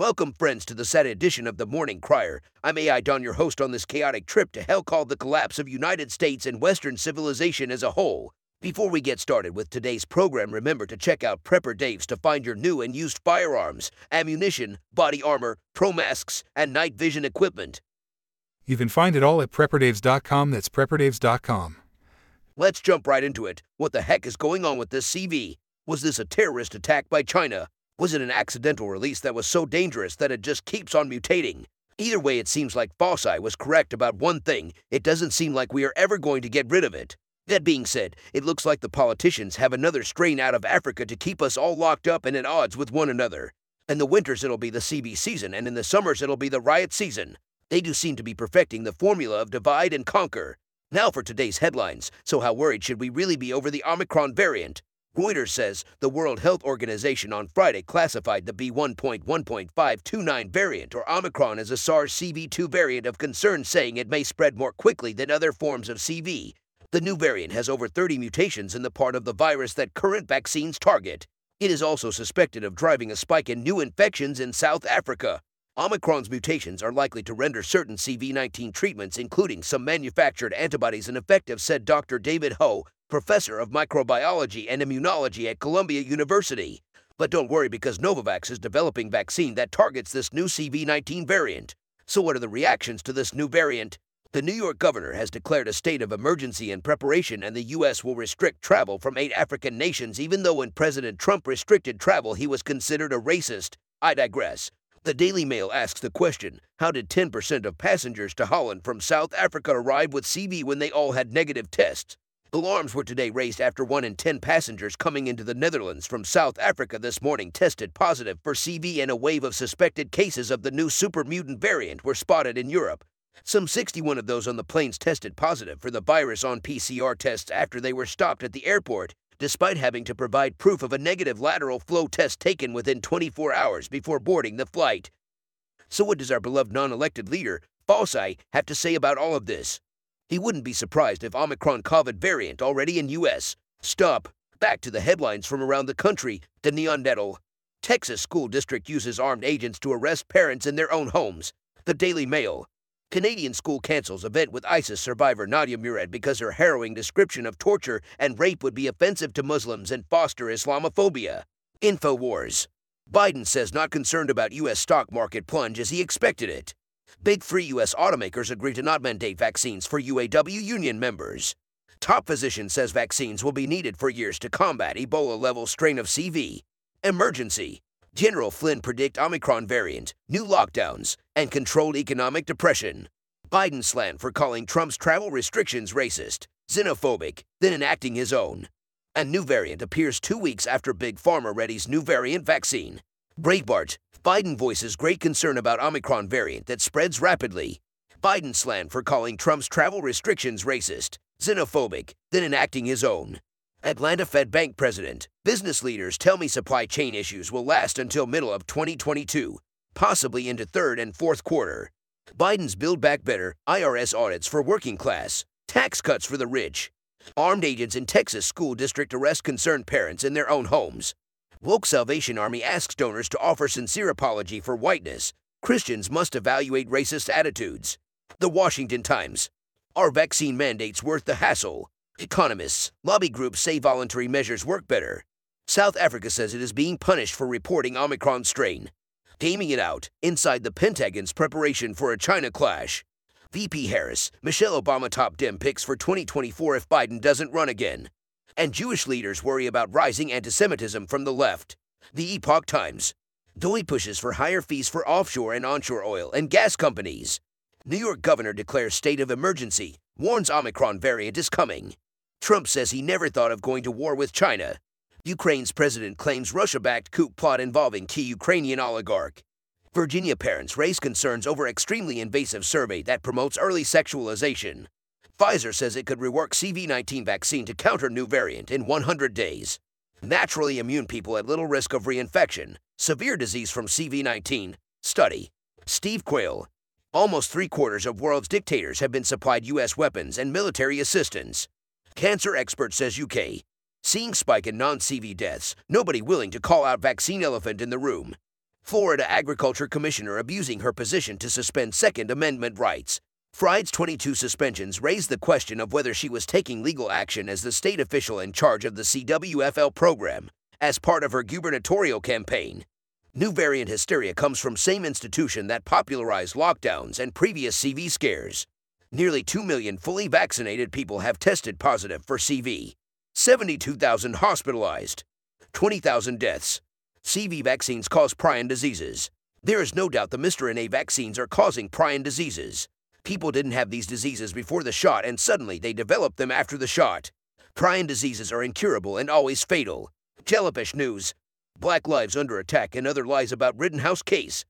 Welcome, friends, to the sad edition of the Morning Crier. I'm AI Don, your host on this chaotic trip to hell called the collapse of United States and Western civilization as a whole. Before we get started with today's program, remember to check out Prepper Dave's to find your new and used firearms, ammunition, body armor, pro masks, and night vision equipment. You can find it all at prepperdaves.com. That's prepperdaves.com. Let's jump right into it. What the heck is going on with this CV? Was this a terrorist attack by China? Was it an accidental release that was so dangerous that it just keeps on mutating? Either way, it seems like Falseye was correct about one thing. It doesn't seem like we are ever going to get rid of it. That being said, it looks like the politicians have another strain out of Africa to keep us all locked up and at odds with one another. In the winters, it'll be the CB season, and in the summers, it'll be the riot season. They do seem to be perfecting the formula of divide and conquer. Now for today's headlines. So, how worried should we really be over the Omicron variant? Reuters says the World Health Organization on Friday classified the B1.1.529 variant or Omicron as a SARS CoV 2 variant of concern, saying it may spread more quickly than other forms of CV. The new variant has over 30 mutations in the part of the virus that current vaccines target. It is also suspected of driving a spike in new infections in South Africa. Omicron's mutations are likely to render certain CV19 treatments, including some manufactured antibodies, ineffective, said Dr. David Ho, professor of microbiology and immunology at Columbia University. But don't worry because Novavax is developing vaccine that targets this new CV19 variant. So what are the reactions to this new variant? The New York governor has declared a state of emergency in preparation and the U.S. will restrict travel from eight African nations even though when President Trump restricted travel he was considered a racist. I digress. The Daily Mail asks the question, how did 10% of passengers to Holland from South Africa arrive with CV when they all had negative tests? Alarms were today raised after one in 10 passengers coming into the Netherlands from South Africa this morning tested positive for CV and a wave of suspected cases of the new super mutant variant were spotted in Europe. Some 61 of those on the planes tested positive for the virus on PCR tests after they were stopped at the airport, despite having to provide proof of a negative lateral flow test taken within 24 hours before boarding the flight. So, what does our beloved non elected leader, Falseye, have to say about all of this? He wouldn't be surprised if Omicron COVID variant already in US. Stop. Back to the headlines from around the country. The Neanderthal. Texas school district uses armed agents to arrest parents in their own homes. The Daily Mail. Canadian school cancels event with ISIS survivor Nadia Murad because her harrowing description of torture and rape would be offensive to Muslims and foster Islamophobia. InfoWars. Biden says not concerned about U.S. stock market plunge as he expected it. Big three U.S. automakers agree to not mandate vaccines for UAW union members. Top physician says vaccines will be needed for years to combat Ebola level strain of CV. Emergency. General Flynn predict Omicron variant, new lockdowns, and controlled economic depression. Biden slammed for calling Trump's travel restrictions racist, xenophobic, then enacting his own. A new variant appears two weeks after Big Pharma readies new variant vaccine. Breitbart, Biden voices great concern about Omicron variant that spreads rapidly. Biden slammed for calling Trump's travel restrictions racist, xenophobic, then enacting his own. Atlanta Fed Bank president, business leaders tell me supply chain issues will last until middle of 2022, possibly into third and fourth quarter. Biden's Build Back Better, IRS audits for working class, tax cuts for the rich. Armed agents in Texas school district arrest concerned parents in their own homes. Woke Salvation Army asks donors to offer sincere apology for whiteness. Christians must evaluate racist attitudes. The Washington Times. Are vaccine mandates worth the hassle? Economists. Lobby groups say voluntary measures work better. South Africa says it is being punished for reporting Omicron strain. Gaming it out inside the Pentagon's preparation for a China clash. VP Harris, Michelle Obama top Dem picks for 2024 if Biden doesn't run again and Jewish leaders worry about rising anti Semitism from the left. The Epoch Times. Doi pushes for higher fees for offshore and onshore oil and gas companies. New York governor declares state of emergency, warns Omicron variant is coming. Trump says he never thought of going to war with China. Ukraine's president claims Russia backed coup plot involving key Ukrainian oligarch. Virginia parents raise concerns over extremely invasive survey that promotes early sexualization. Pfizer says it could rework CV19 vaccine to counter new variant in 100 days. Naturally immune people at little risk of reinfection. Severe disease from CV19. Study. Steve Quayle. Almost three quarters of world's dictators have been supplied U.S. weapons and military assistance. Cancer expert says UK. Seeing spike in non-CV deaths, nobody willing to call out vaccine elephant in the room. Florida Agriculture Commissioner abusing her position to suspend Second Amendment rights. Fried's 22 suspensions raised the question of whether she was taking legal action as the state official in charge of the CWFL program as part of her gubernatorial campaign. New variant hysteria comes from same institution that popularized lockdowns and previous CV scares. Nearly 2 million fully vaccinated people have tested positive for CV. 72,000 hospitalized. 20,000 deaths. CV vaccines cause prion diseases. There is no doubt the mRNA vaccines are causing prion diseases. People didn't have these diseases before the shot, and suddenly they developed them after the shot. Prion diseases are incurable and always fatal. Jellyfish News. Black lives under attack and other lies about Rittenhouse case.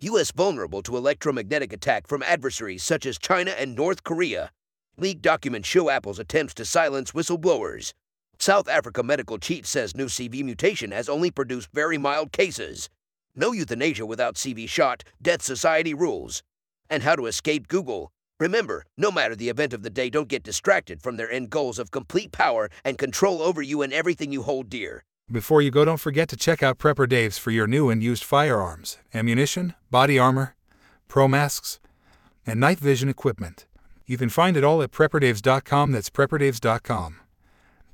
U.S. vulnerable to electromagnetic attack from adversaries such as China and North Korea. Leaked documents show Apple's attempts to silence whistleblowers. South Africa medical chief says new CV mutation has only produced very mild cases. No euthanasia without CV shot, Death Society rules. And how to escape Google. Remember, no matter the event of the day, don't get distracted from their end goals of complete power and control over you and everything you hold dear. Before you go, don't forget to check out Prepper Dave's for your new and used firearms, ammunition, body armor, pro masks, and night vision equipment. You can find it all at PrepperDaves.com. That's PrepperDaves.com.